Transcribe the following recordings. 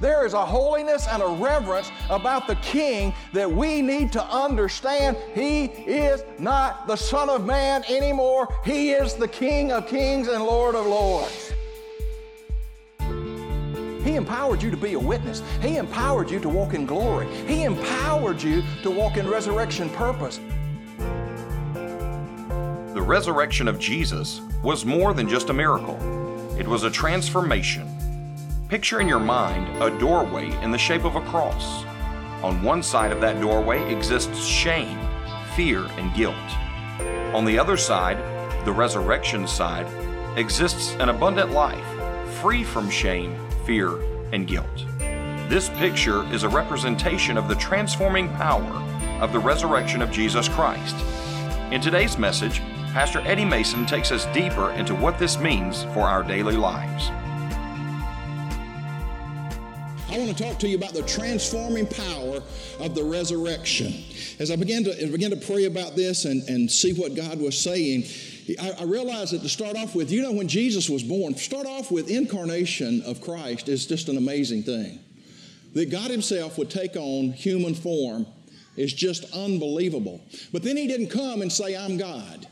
There is a holiness and a reverence about the King that we need to understand. He is not the Son of Man anymore, He is the King of Kings and Lord of Lords. He empowered you to be a witness. He empowered you to walk in glory. He empowered you to walk in resurrection purpose. The resurrection of Jesus was more than just a miracle, it was a transformation. Picture in your mind a doorway in the shape of a cross. On one side of that doorway exists shame, fear, and guilt. On the other side, the resurrection side, exists an abundant life, free from shame, fear, and guilt. This picture is a representation of the transforming power of the resurrection of Jesus Christ. In today's message, Pastor Eddie Mason takes us deeper into what this means for our daily lives. I want to talk to you about the transforming power of the resurrection. As I began to, I began to pray about this and, and see what God was saying, I, I realized that to start off with, you know, when Jesus was born, start off with incarnation of Christ is just an amazing thing. That God Himself would take on human form is just unbelievable. But then He didn't come and say, I'm God.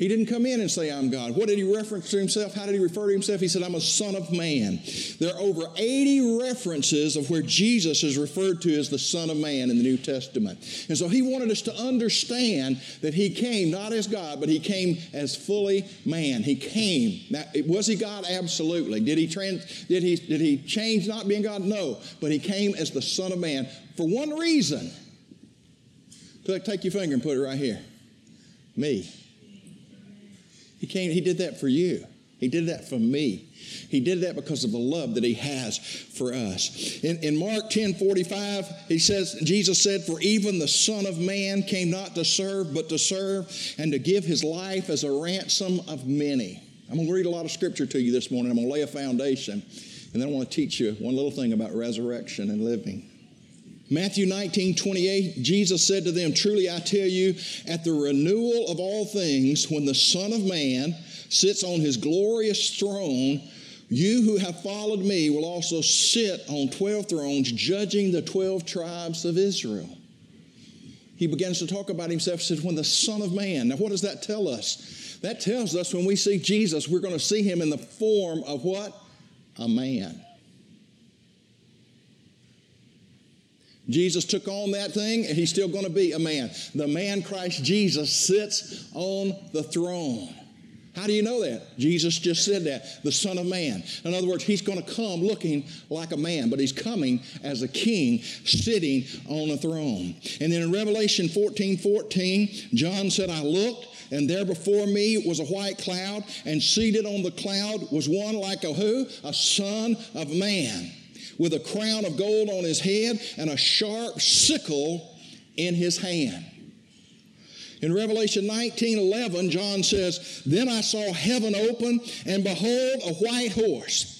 He didn't come in and say, I'm God. What did he reference to himself? How did he refer to himself? He said, I'm a son of man. There are over 80 references of where Jesus is referred to as the Son of Man in the New Testament. And so he wanted us to understand that he came not as God, but he came as fully man. He came. Now, was he God? Absolutely. Did he, trans, did, he, did he change not being God? No. But he came as the Son of Man for one reason. Take your finger and put it right here. Me. He came, he did that for you. He did that for me. He did that because of the love that he has for us. In, in Mark 10 45, he says, Jesus said, For even the Son of Man came not to serve, but to serve and to give his life as a ransom of many. I'm going to read a lot of scripture to you this morning. I'm going to lay a foundation, and then I want to teach you one little thing about resurrection and living. Matthew 19, 28, Jesus said to them, Truly I tell you, at the renewal of all things, when the Son of Man sits on his glorious throne, you who have followed me will also sit on 12 thrones, judging the 12 tribes of Israel. He begins to talk about himself, says, When the Son of Man. Now, what does that tell us? That tells us when we see Jesus, we're going to see him in the form of what? A man. Jesus took on that thing and he's still going to be a man. The man Christ Jesus sits on the throne. How do you know that? Jesus just said that, the Son of Man. In other words, he's going to come looking like a man, but he's coming as a king sitting on a throne. And then in Revelation 14 14, John said, I looked, and there before me was a white cloud, and seated on the cloud was one like a who? A son of man with a crown of gold on his head and a sharp sickle in his hand. In Revelation 19 11, John says, Then I saw heaven open, and behold, a white horse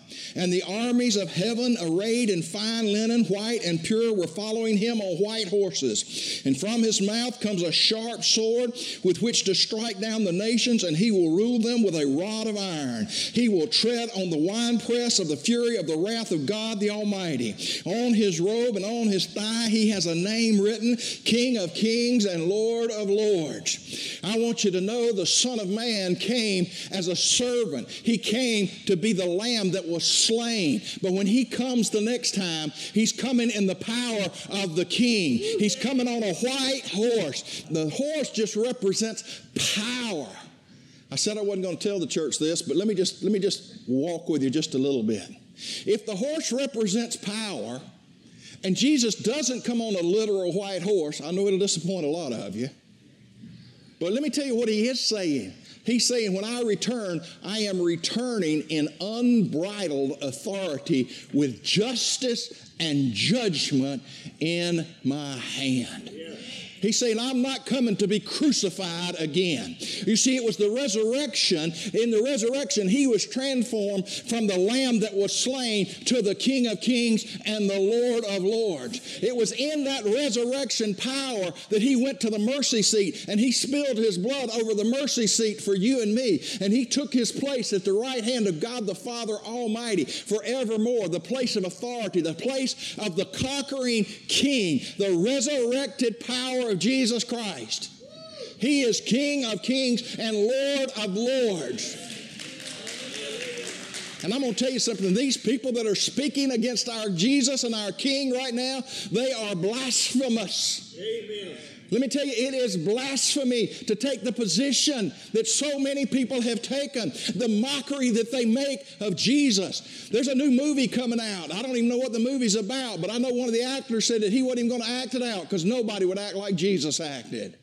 And the armies of heaven, arrayed in fine linen, white and pure, were following him on white horses. And from his mouth comes a sharp sword with which to strike down the nations, and he will rule them with a rod of iron. He will tread on the winepress of the fury of the wrath of God the Almighty. On his robe and on his thigh, he has a name written King of Kings and Lord of Lords. I want you to know the Son of Man came as a servant, he came to be the lamb that was slain. But when he comes the next time, he's coming in the power of the king. He's coming on a white horse. The horse just represents power. I said I wasn't going to tell the church this, but let me just let me just walk with you just a little bit. If the horse represents power, and Jesus doesn't come on a literal white horse, I know it'll disappoint a lot of you. But let me tell you what he is saying. He's saying, when I return, I am returning in unbridled authority with justice and judgment in my hand. He's saying, I'm not coming to be crucified again. You see, it was the resurrection. In the resurrection, he was transformed from the lamb that was slain to the King of Kings and the Lord of Lords. It was in that resurrection power that he went to the mercy seat and he spilled his blood over the mercy seat for you and me. And he took his place at the right hand of God the Father Almighty forevermore, the place of authority, the place of the conquering King, the resurrected power of Jesus Christ. He is King of kings and Lord of lords. And I'm going to tell you something. These people that are speaking against our Jesus and our King right now, they are blasphemous. Amen. Let me tell you, it is blasphemy to take the position that so many people have taken, the mockery that they make of Jesus. There's a new movie coming out. I don't even know what the movie's about, but I know one of the actors said that he wasn't even going to act it out because nobody would act like Jesus acted.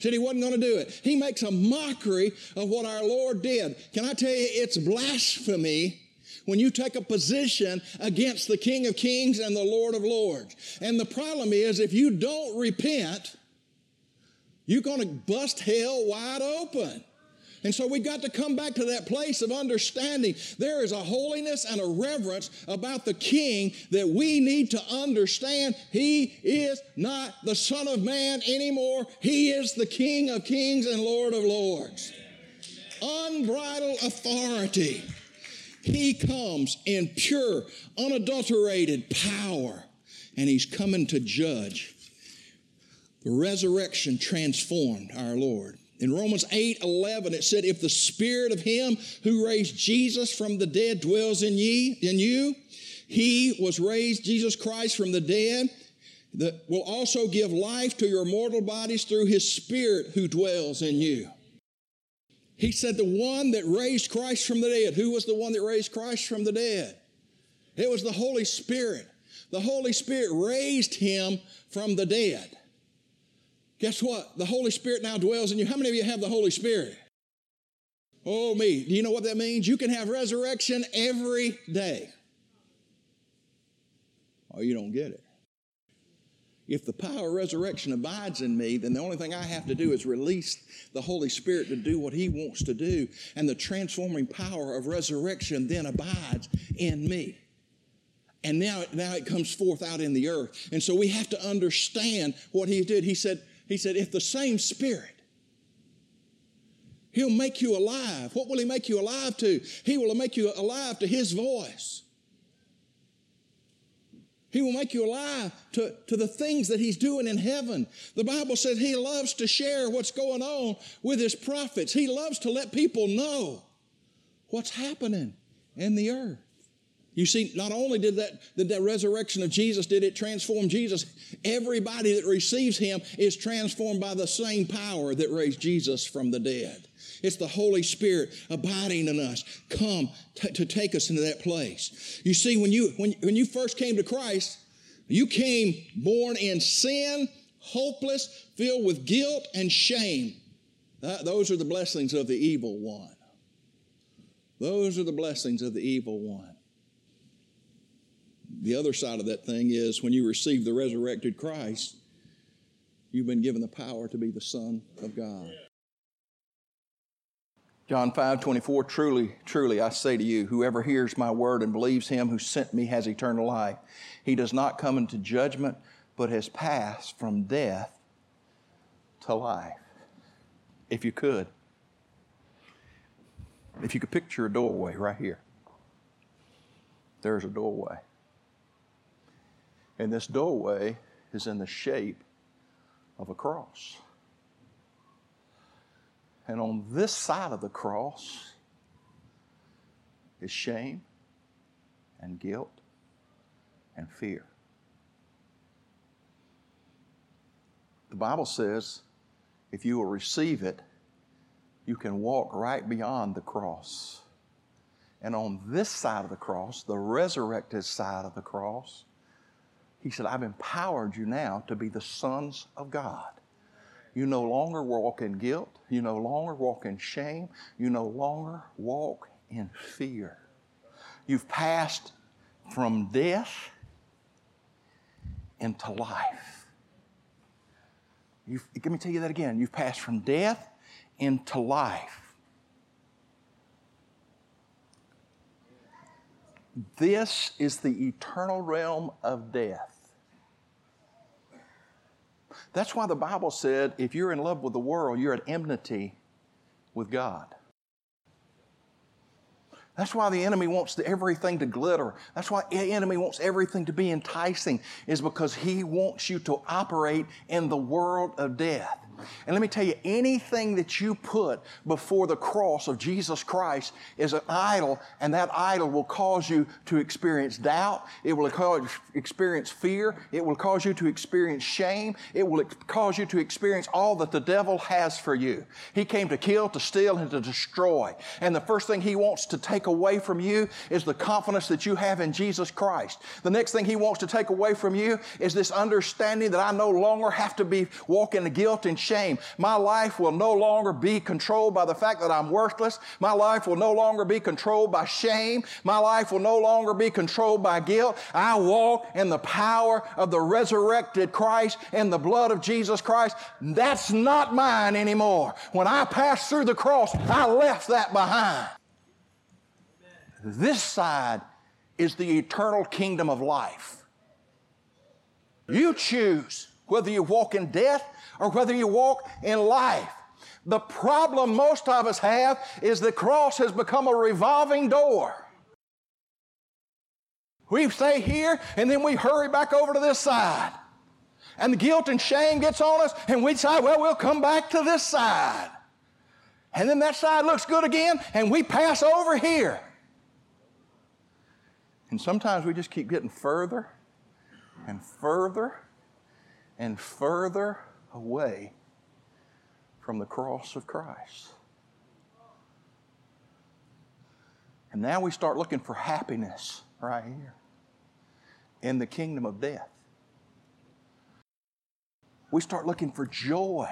Said he wasn't going to do it. He makes a mockery of what our Lord did. Can I tell you, it's blasphemy when you take a position against the King of Kings and the Lord of Lords. And the problem is, if you don't repent, you're going to bust hell wide open. And so we've got to come back to that place of understanding there is a holiness and a reverence about the king that we need to understand. He is not the Son of Man anymore, he is the King of kings and Lord of lords. Unbridled authority. He comes in pure, unadulterated power, and he's coming to judge. The resurrection transformed our Lord. In Romans 8 11, it said, If the spirit of him who raised Jesus from the dead dwells in ye, in you, he was raised, Jesus Christ, from the dead, that will also give life to your mortal bodies through his spirit who dwells in you. He said, The one that raised Christ from the dead. Who was the one that raised Christ from the dead? It was the Holy Spirit. The Holy Spirit raised him from the dead. Guess what? The Holy Spirit now dwells in you. How many of you have the Holy Spirit? Oh, me. Do you know what that means? You can have resurrection every day. Oh, you don't get it. If the power of resurrection abides in me, then the only thing I have to do is release the Holy Spirit to do what He wants to do. And the transforming power of resurrection then abides in me. And now, now it comes forth out in the earth. And so we have to understand what He did. He said, he said, if the same Spirit, He'll make you alive. What will He make you alive to? He will make you alive to His voice. He will make you alive to, to the things that He's doing in heaven. The Bible says He loves to share what's going on with His prophets. He loves to let people know what's happening in the earth. You see, not only did that, did that resurrection of Jesus, did it transform Jesus, everybody that receives him is transformed by the same power that raised Jesus from the dead. It's the Holy Spirit abiding in us, come t- to take us into that place. You see, when you, when, when you first came to Christ, you came born in sin, hopeless, filled with guilt and shame. That, those are the blessings of the evil one. Those are the blessings of the evil one. The other side of that thing is when you receive the resurrected Christ, you've been given the power to be the Son of God. John 5 24, truly, truly, I say to you, whoever hears my word and believes him who sent me has eternal life. He does not come into judgment, but has passed from death to life. If you could, if you could picture a doorway right here, there's a doorway. And this doorway is in the shape of a cross. And on this side of the cross is shame and guilt and fear. The Bible says if you will receive it, you can walk right beyond the cross. And on this side of the cross, the resurrected side of the cross, he said, I've empowered you now to be the sons of God. You no longer walk in guilt. You no longer walk in shame. You no longer walk in fear. You've passed from death into life. You've, let me tell you that again. You've passed from death into life. This is the eternal realm of death. That's why the Bible said if you're in love with the world, you're at enmity with God. That's why the enemy wants everything to glitter. That's why the enemy wants everything to be enticing, is because he wants you to operate in the world of death. And let me tell you, anything that you put before the cross of Jesus Christ is an idol, and that idol will cause you to experience doubt. It will cause experience fear. It will cause you to experience shame. It will cause you to experience all that the devil has for you. He came to kill, to steal, and to destroy. And the first thing he wants to take away from you is the confidence that you have in Jesus Christ. The next thing he wants to take away from you is this understanding that I no longer have to be walking in guilt and shame. My life will no longer be controlled by the fact that I'm worthless. My life will no longer be controlled by shame. My life will no longer be controlled by guilt. I walk in the power of the resurrected Christ and the blood of Jesus Christ. That's not mine anymore. When I passed through the cross, I left that behind. This side is the eternal kingdom of life. You choose whether you walk in death or whether you walk in life. The problem most of us have is the cross has become a revolving door. We stay here and then we hurry back over to this side. And the guilt and shame gets on us, and we decide, well, we'll come back to this side. And then that side looks good again, and we pass over here. And sometimes we just keep getting further and further and further away from the cross of Christ. And now we start looking for happiness right here in the kingdom of death. We start looking for joy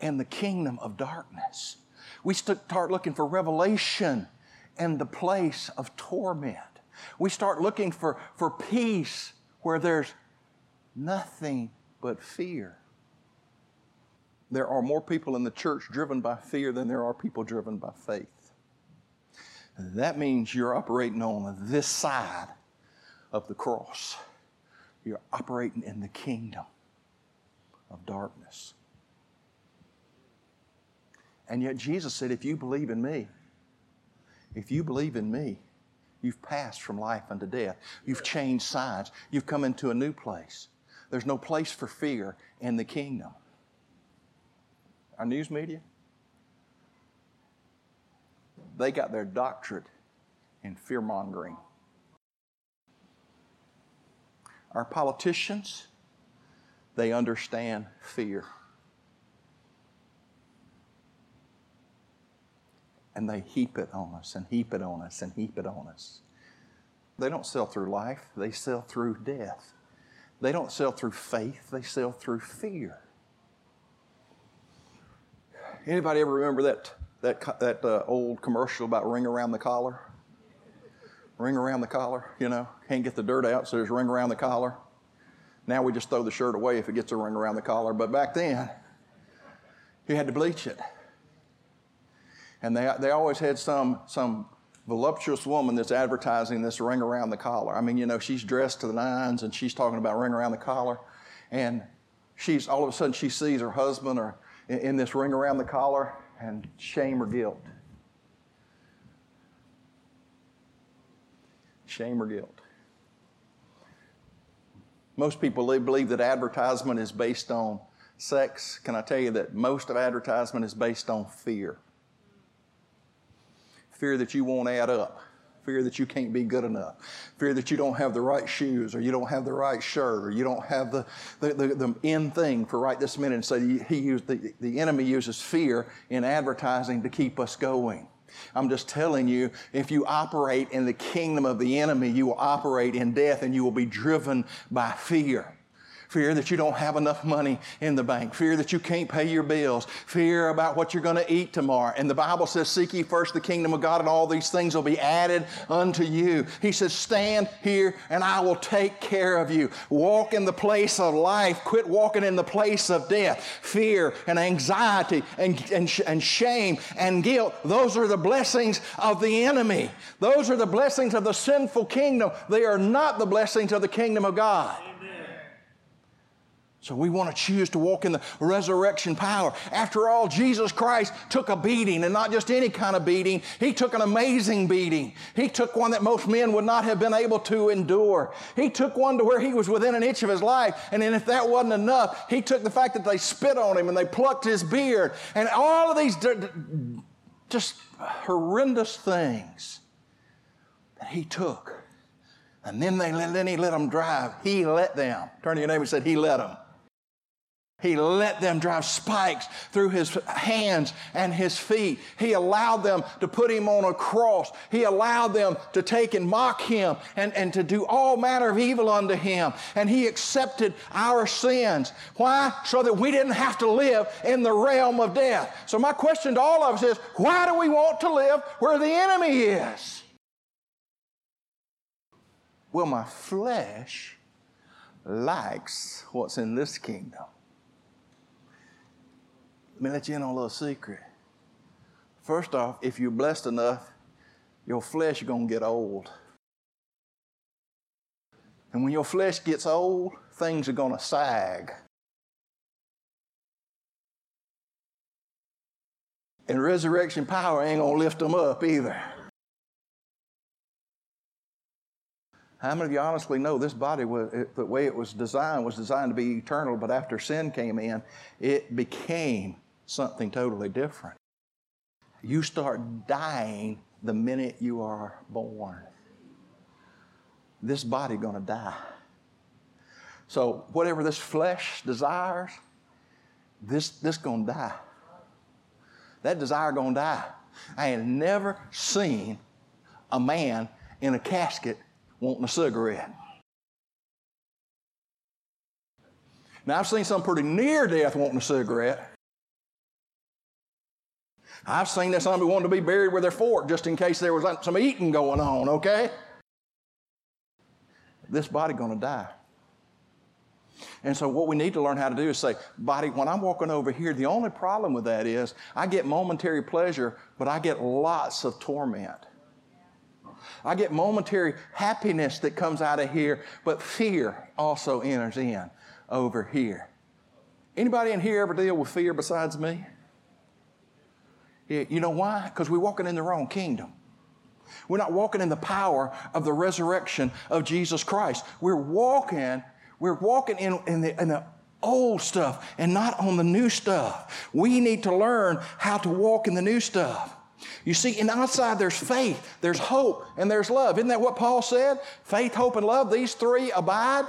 in the kingdom of darkness. We start looking for revelation in the place of torment. We start looking for, for peace where there's nothing but fear. There are more people in the church driven by fear than there are people driven by faith. That means you're operating on this side of the cross. You're operating in the kingdom of darkness. And yet Jesus said, if you believe in me, if you believe in me, You've passed from life unto death. You've changed sides. You've come into a new place. There's no place for fear in the kingdom. Our news media, they got their doctorate in fear mongering. Our politicians, they understand fear. and they heap it on us and heap it on us and heap it on us. They don't sell through life, they sell through death. They don't sell through faith, they sell through fear. Anybody ever remember that, that, that uh, old commercial about ring around the collar? Ring around the collar, you know, can't get the dirt out, so there's ring around the collar. Now we just throw the shirt away if it gets a ring around the collar, but back then, you had to bleach it. And they, they always had some, some voluptuous woman that's advertising this ring around the collar. I mean, you know, she's dressed to the nines and she's talking about ring around the collar. And she's all of a sudden she sees her husband or in, this ring around the collar and shame or guilt. Shame or guilt. Most people believe that advertisement is based on sex. Can I tell you that most of advertisement is based on fear? fear that you won't add up, fear that you can't be good enough, fear that you don't have the right shoes or you don't have the right shirt or you don't have the, the, the, the end thing for right this minute. And so he used, the, the enemy uses fear in advertising to keep us going. I'm just telling you, if you operate in the kingdom of the enemy, you will operate in death and you will be driven by fear. Fear that you don't have enough money in the bank. Fear that you can't pay your bills. Fear about what you're going to eat tomorrow. And the Bible says, Seek ye first the kingdom of God, and all these things will be added unto you. He says, Stand here, and I will take care of you. Walk in the place of life. Quit walking in the place of death. Fear and anxiety and, and, and shame and guilt, those are the blessings of the enemy. Those are the blessings of the sinful kingdom. They are not the blessings of the kingdom of God. So we want to choose to walk in the resurrection power. After all, Jesus Christ took a beating, and not just any kind of beating. He took an amazing beating. He took one that most men would not have been able to endure. He took one to where he was within an inch of his life. And then, if that wasn't enough, he took the fact that they spit on him and they plucked his beard, and all of these just horrendous things that he took. And then, they, then he let them drive. He let them. Turn to your neighbor and said, He let them. He let them drive spikes through his hands and his feet. He allowed them to put him on a cross. He allowed them to take and mock him and, and to do all manner of evil unto him. And he accepted our sins. Why? So that we didn't have to live in the realm of death. So, my question to all of us is why do we want to live where the enemy is? Well, my flesh likes what's in this kingdom. Let me let you in on a little secret. First off, if you're blessed enough, your flesh is going to get old. And when your flesh gets old, things are going to sag. And resurrection power ain't going to lift them up either. How many of you honestly know this body, was, the way it was designed, was designed to be eternal, but after sin came in, it became something totally different. You start dying the minute you are born. This body going to die. So whatever this flesh desires, this this going to die. That desire going to die. I ain't never seen a man in a casket wanting a cigarette. Now, I've seen some pretty near death wanting a cigarette. I've seen that somebody wanted to be buried with their fork just in case there was some eating going on, okay? This body going to die. And so what we need to learn how to do is say, body, when I'm walking over here, the only problem with that is I get momentary pleasure, but I get lots of torment. I get momentary happiness that comes out of here, but fear also enters in over here. Anybody in here ever deal with fear besides me? You know why? Because we're walking in the wrong kingdom. We're not walking in the power of the resurrection of Jesus Christ. We're walking, we're walking in, in, the, in the old stuff and not on the new stuff. We need to learn how to walk in the new stuff. You see, and outside there's faith, there's hope, and there's love. Isn't that what Paul said? Faith, hope, and love, these three abide.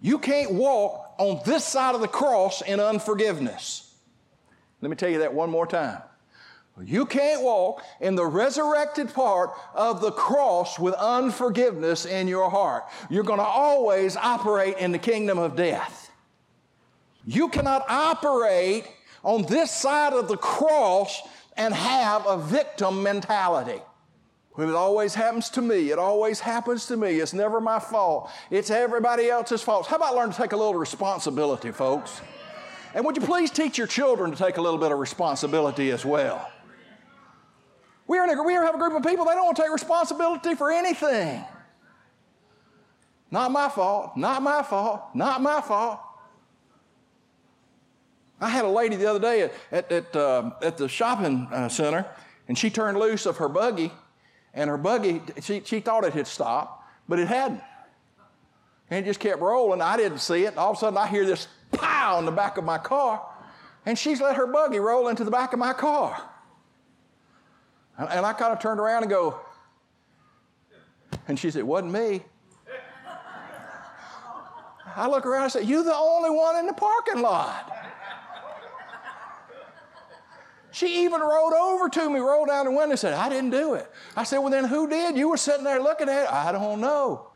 You can't walk on this side of the cross in unforgiveness. Let me tell you that one more time. You can't walk in the resurrected part of the cross with unforgiveness in your heart. You're going to always operate in the kingdom of death. You cannot operate on this side of the cross and have a victim mentality. Well, it always happens to me. It always happens to me. It's never my fault. It's everybody else's fault. How about learn to take a little responsibility, folks? And would you please teach your children to take a little bit of responsibility as well? We, are a, we have a group of people, they don't want to take responsibility for anything. Not my fault, not my fault, not my fault. I had a lady the other day at, at, at, uh, at the shopping uh, center, and she turned loose of her buggy, and her buggy, she, she thought it had stopped, but it hadn't. And it just kept rolling. I didn't see it. All of a sudden, I hear this pow in the back of my car, and she's let her buggy roll into the back of my car. And I kind of turned around and go, and she said, It wasn't me. I look around and say, You're the only one in the parking lot. She even rode over to me, rolled down the window, and said, I didn't do it. I said, Well, then who did? You were sitting there looking at it. I don't know.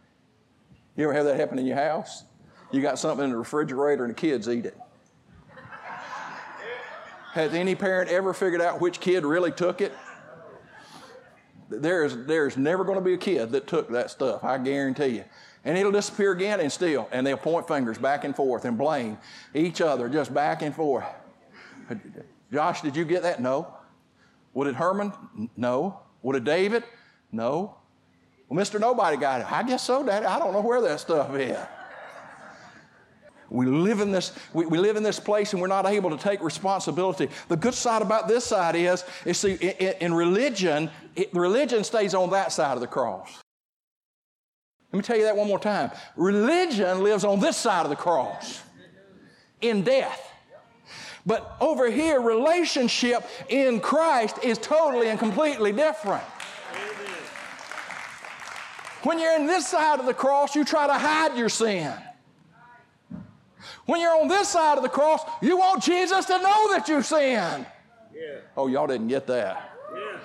You ever have that happen in your house? You got something in the refrigerator and the kids eat it. Has any parent ever figured out which kid really took it? There's, there's never going to be a kid that took that stuff, I guarantee you. And it'll disappear again and still, and they'll point fingers back and forth and blame each other just back and forth. Josh, did you get that? No. Would it Herman? No. Would it David? No. Well, Mr. Nobody got it. I guess so, Daddy. I don't know where that stuff is. We live in this, we, we, live in this place and we're not able to take responsibility. The good side about this side is, is see, in, in religion, it, religion stays on that side of the cross. Let me tell you that one more time. Religion lives on this side of the cross in death. But over here, relationship in Christ is totally and completely different. When you're in this side of the cross, you try to hide your sin. When you're on this side of the cross, you want Jesus to know that you sinned. Yeah. Oh, y'all didn't get that. Yeah.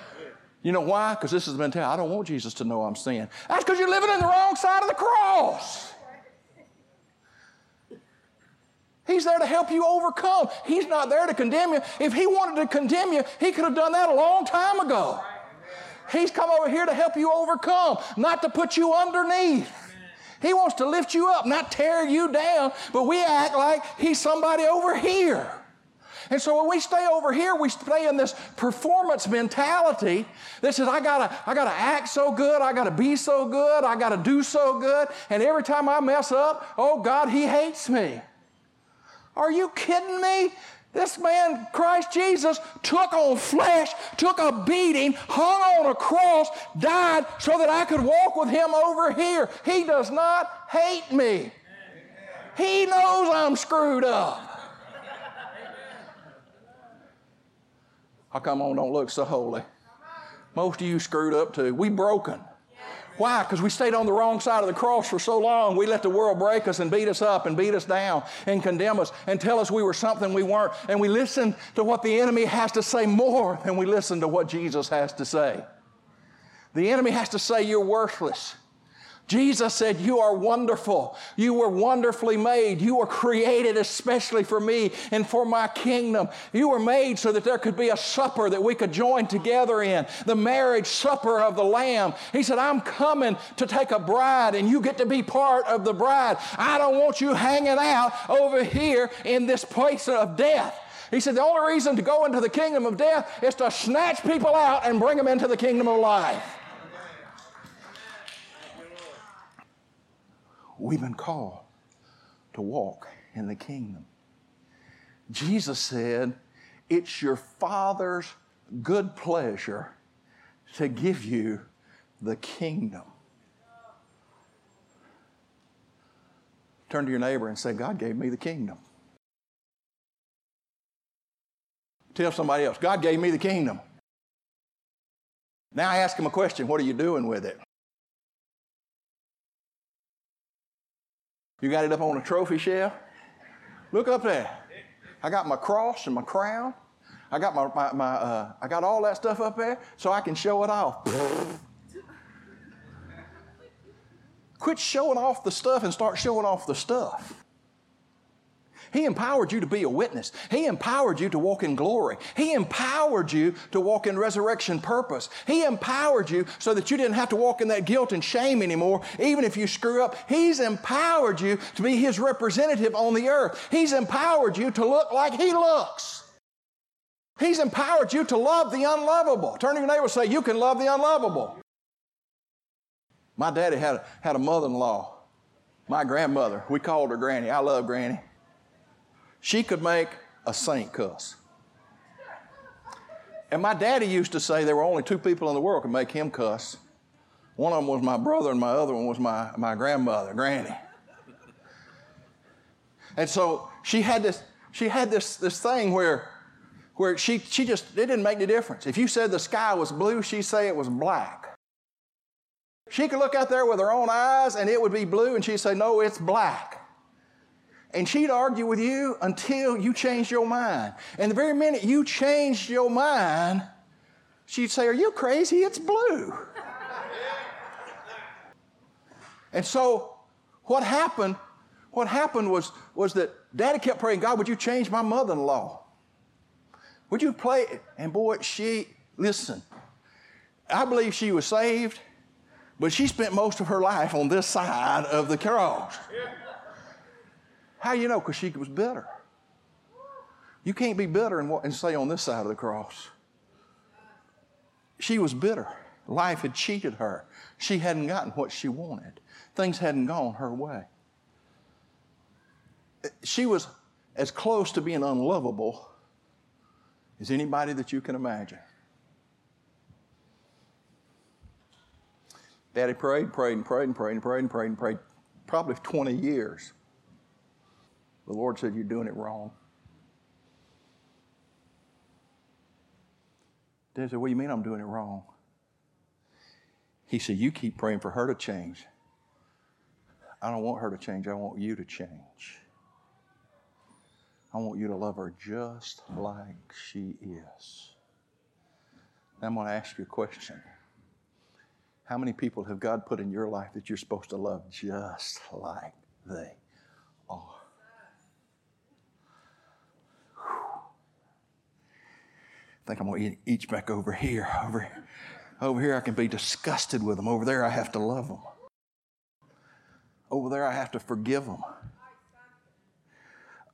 You know why? Because this has been told. I don't want Jesus to know I'm sinning. That's because you're living in the wrong side of the cross. He's there to help you overcome. He's not there to condemn you. If he wanted to condemn you, he could have done that a long time ago. He's come over here to help you overcome, not to put you underneath. He wants to lift you up, not tear you down, but we act like he's somebody over here. And so when we stay over here, we stay in this performance mentality that says, I gotta, I gotta act so good, I gotta be so good, I gotta do so good, and every time I mess up, oh God, He hates me. Are you kidding me? This man, Christ Jesus, took on flesh, took a beating, hung on a cross, died so that I could walk with him over here. He does not hate me. He knows I'm screwed up. How come on don't look so holy? Most of you screwed up too. We broken. Why? Because we stayed on the wrong side of the cross for so long. We let the world break us and beat us up and beat us down and condemn us and tell us we were something we weren't. And we listened to what the enemy has to say more than we listen to what Jesus has to say. The enemy has to say you're worthless. Jesus said, You are wonderful. You were wonderfully made. You were created especially for me and for my kingdom. You were made so that there could be a supper that we could join together in, the marriage supper of the Lamb. He said, I'm coming to take a bride and you get to be part of the bride. I don't want you hanging out over here in this place of death. He said, The only reason to go into the kingdom of death is to snatch people out and bring them into the kingdom of life. We've been called to walk in the kingdom. Jesus said, It's your Father's good pleasure to give you the kingdom. Turn to your neighbor and say, God gave me the kingdom. Tell somebody else, God gave me the kingdom. Now I ask him a question what are you doing with it? You got it up on a trophy shelf? Look up there. I got my cross and my crown. I got my, my, my uh, I got all that stuff up there so I can show it off. Quit showing off the stuff and start showing off the stuff. He empowered you to be a witness. He empowered you to walk in glory. He empowered you to walk in resurrection purpose. He empowered you so that you didn't have to walk in that guilt and shame anymore, even if you screw up. He's empowered you to be His representative on the earth. He's empowered you to look like He looks. He's empowered you to love the unlovable. Turn to your neighbor and say, You can love the unlovable. My daddy had a, had a mother in law, my grandmother. We called her Granny. I love Granny. She could make a saint cuss. And my daddy used to say there were only two people in the world could make him cuss. One of them was my brother, and my other one was my, my grandmother, Granny. And so she had this, she had this, this thing where, where she, she just, it didn't make any difference. If you said the sky was blue, she'd say it was black. She could look out there with her own eyes and it would be blue, and she'd say, No, it's black. And she'd argue with you until you changed your mind. And the very minute you changed your mind, she'd say, Are you crazy? It's blue. and so, what happened What happened was, was that daddy kept praying, God, would you change my mother in law? Would you play? And boy, she, listen, I believe she was saved, but she spent most of her life on this side of the cross. How you know? Because she was bitter. You can't be bitter and, and stay on this side of the cross. She was bitter. Life had cheated her. She hadn't gotten what she wanted. Things hadn't gone her way. She was as close to being unlovable as anybody that you can imagine. Daddy prayed, prayed, and prayed, and prayed, and prayed, and prayed, and prayed, probably 20 years. The Lord said, You're doing it wrong. Dad said, What do you mean I'm doing it wrong? He said, You keep praying for her to change. I don't want her to change. I want you to change. I want you to love her just like she is. Now I'm going to ask you a question. How many people have God put in your life that you're supposed to love just like they are? Think I'm going to each back over here. Over, over here, I can be disgusted with them. Over there, I have to love them. Over there, I have to forgive them.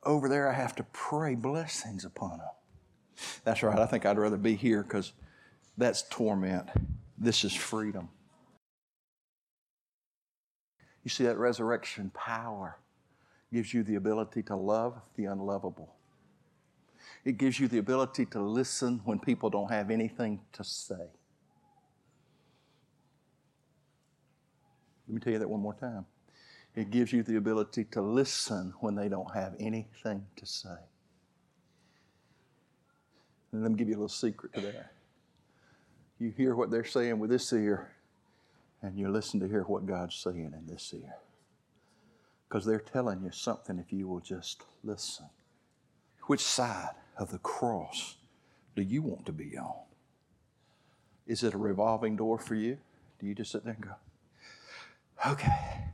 Over there, I have to pray blessings upon them. That's right. I think I'd rather be here because that's torment. This is freedom. You see, that resurrection power gives you the ability to love the unlovable. It gives you the ability to listen when people don't have anything to say. Let me tell you that one more time. It gives you the ability to listen when they don't have anything to say. And let me give you a little secret to that. You hear what they're saying with this ear, and you listen to hear what God's saying in this ear. Because they're telling you something if you will just listen. Which side of the cross do you want to be on? Is it a revolving door for you? Do you just sit there and go, okay,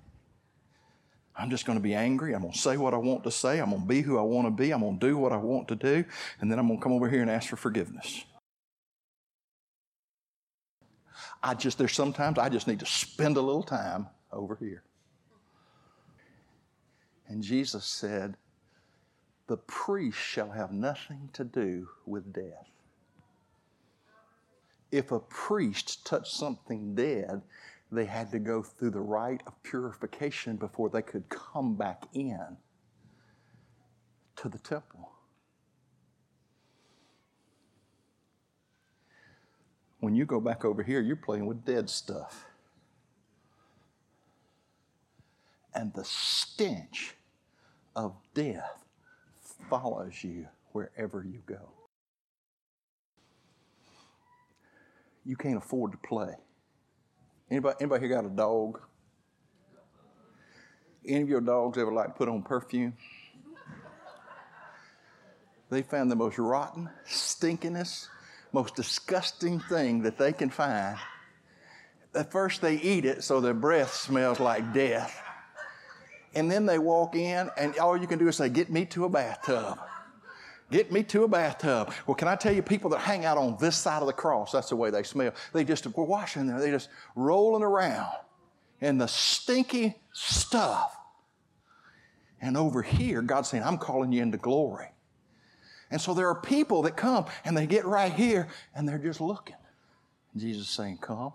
I'm just going to be angry. I'm going to say what I want to say. I'm going to be who I want to be. I'm going to do what I want to do. And then I'm going to come over here and ask for forgiveness. I just, there's sometimes I just need to spend a little time over here. And Jesus said, The priest shall have nothing to do with death. If a priest touched something dead, they had to go through the rite of purification before they could come back in to the temple. When you go back over here, you're playing with dead stuff. And the stench of death follows you wherever you go. You can't afford to play. Anybody, anybody here got a dog? Any of your dogs ever like to put on perfume? They found the most rotten, stinkingest, most disgusting thing that they can find. At first, they eat it so their breath smells like death. And then they walk in, and all you can do is say, Get me to a bathtub. Get me to a bathtub. Well, can I tell you, people that hang out on this side of the cross, that's the way they smell. They just were washing there, they just rolling around in the stinky stuff. And over here, God's saying, I'm calling you into glory. And so there are people that come and they get right here and they're just looking. Jesus is saying, Come,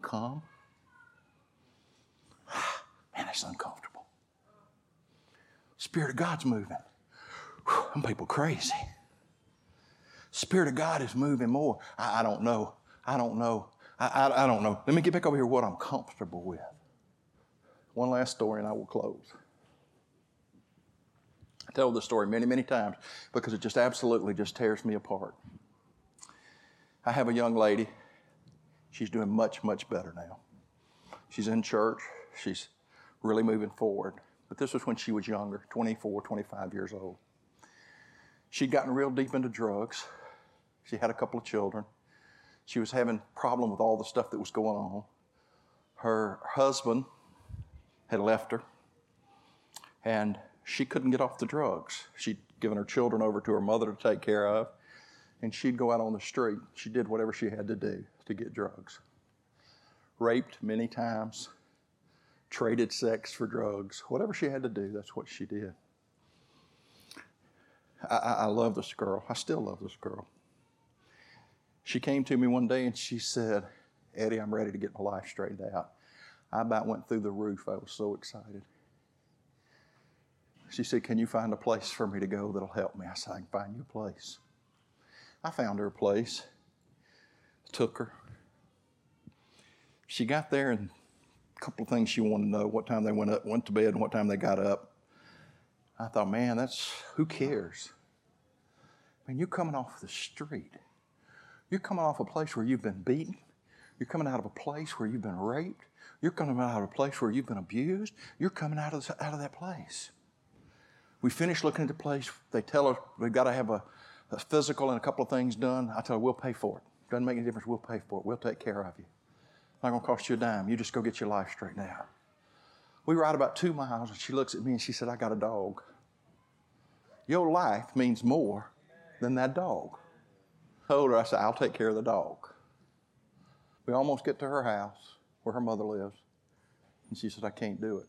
come. Man, it's uncomfortable. Spirit of God's moving. Some people crazy. Spirit of God is moving more. I, I don't know. I don't know. I, I, I don't know. Let me get back over here what I'm comfortable with. One last story and I will close. I tell this story many, many times because it just absolutely just tears me apart. I have a young lady. She's doing much, much better now. She's in church. She's really moving forward. But this was when she was younger, 24, 25 years old. She'd gotten real deep into drugs. She had a couple of children. She was having problem with all the stuff that was going on. Her husband had left her. And she couldn't get off the drugs. She'd given her children over to her mother to take care of, and she'd go out on the street. She did whatever she had to do to get drugs. Raped many times, traded sex for drugs. Whatever she had to do, that's what she did. I, I, love this girl. I still love this girl. She came to me one day and she said, Eddie, I'm ready to get my life straightened out. I about went through the roof. I was so excited. She said, Can you find a place for me to go that'll help me? I said, I can find you a place. I found her a place, took her. She got there, and couple of things she wanted to know what time they went up, went to bed, and what time they got up. I thought, man, that's who cares? I mean, you're coming off the street. You're coming off a place where you've been beaten. You're coming out of a place where you've been raped. You're coming out of a place where you've been abused. You're coming out of, out of that place. We finish looking at the place. They tell us we've got to have a, a physical and a couple of things done. I tell her, we'll pay for it. Doesn't make any difference. We'll pay for it. We'll take care of you. Not going to cost you a dime. You just go get your life straightened out. We ride about two miles, and she looks at me and she said, I got a dog. Your life means more than that dog. I told her, I said, I'll take care of the dog. We almost get to her house where her mother lives, and she said, I can't do it.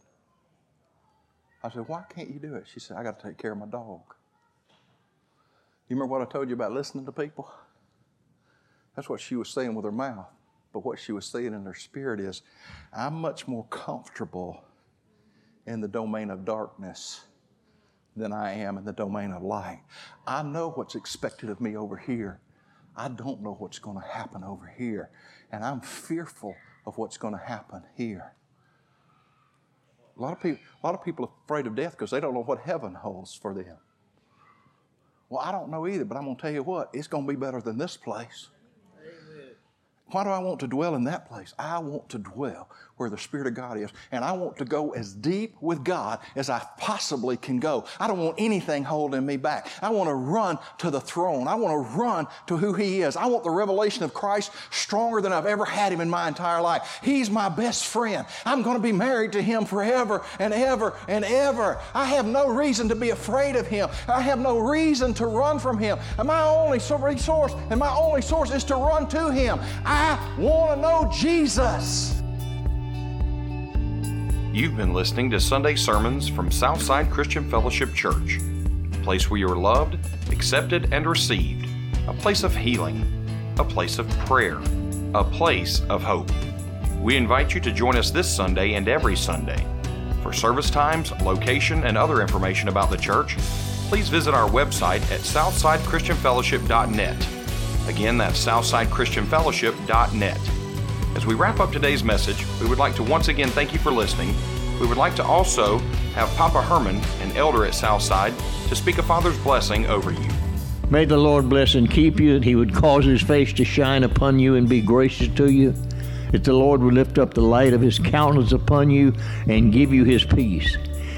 I said, Why can't you do it? She said, I got to take care of my dog. You remember what I told you about listening to people? That's what she was saying with her mouth. But what she was saying in her spirit is, I'm much more comfortable in the domain of darkness than I am in the domain of light. I know what's expected of me over here. I don't know what's going to happen over here. And I'm fearful of what's going to happen here. A lot of people, a lot of people are afraid of death because they don't know what heaven holds for them. Well, I don't know either, but I'm going to tell you what, it's going to be better than this place. Why do I want to dwell in that place? I want to dwell where the Spirit of God is. And I want to go as deep with God as I possibly can go. I don't want anything holding me back. I want to run to the throne. I want to run to who He is. I want the revelation of Christ stronger than I've ever had Him in my entire life. He's my best friend. I'm going to be married to Him forever and ever and ever. I have no reason to be afraid of Him. I have no reason to run from Him. And my only resource and my only source is to run to Him. I I want to know Jesus. You've been listening to Sunday sermons from Southside Christian Fellowship Church, a place where you are loved, accepted, and received, a place of healing, a place of prayer, a place of hope. We invite you to join us this Sunday and every Sunday. For service times, location, and other information about the church, please visit our website at southsidechristianfellowship.net. Again, that's southsidechristianfellowship.net. As we wrap up today's message, we would like to once again thank you for listening. We would like to also have Papa Herman, an elder at Southside, to speak a Father's blessing over you. May the Lord bless and keep you, that He would cause His face to shine upon you and be gracious to you, that the Lord would lift up the light of His countenance upon you and give you His peace.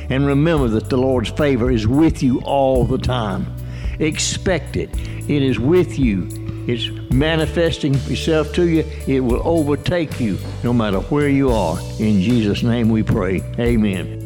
And remember that the Lord's favor is with you all the time. Expect it, it is with you it's manifesting itself to you. It will overtake you no matter where you are. In Jesus' name we pray. Amen.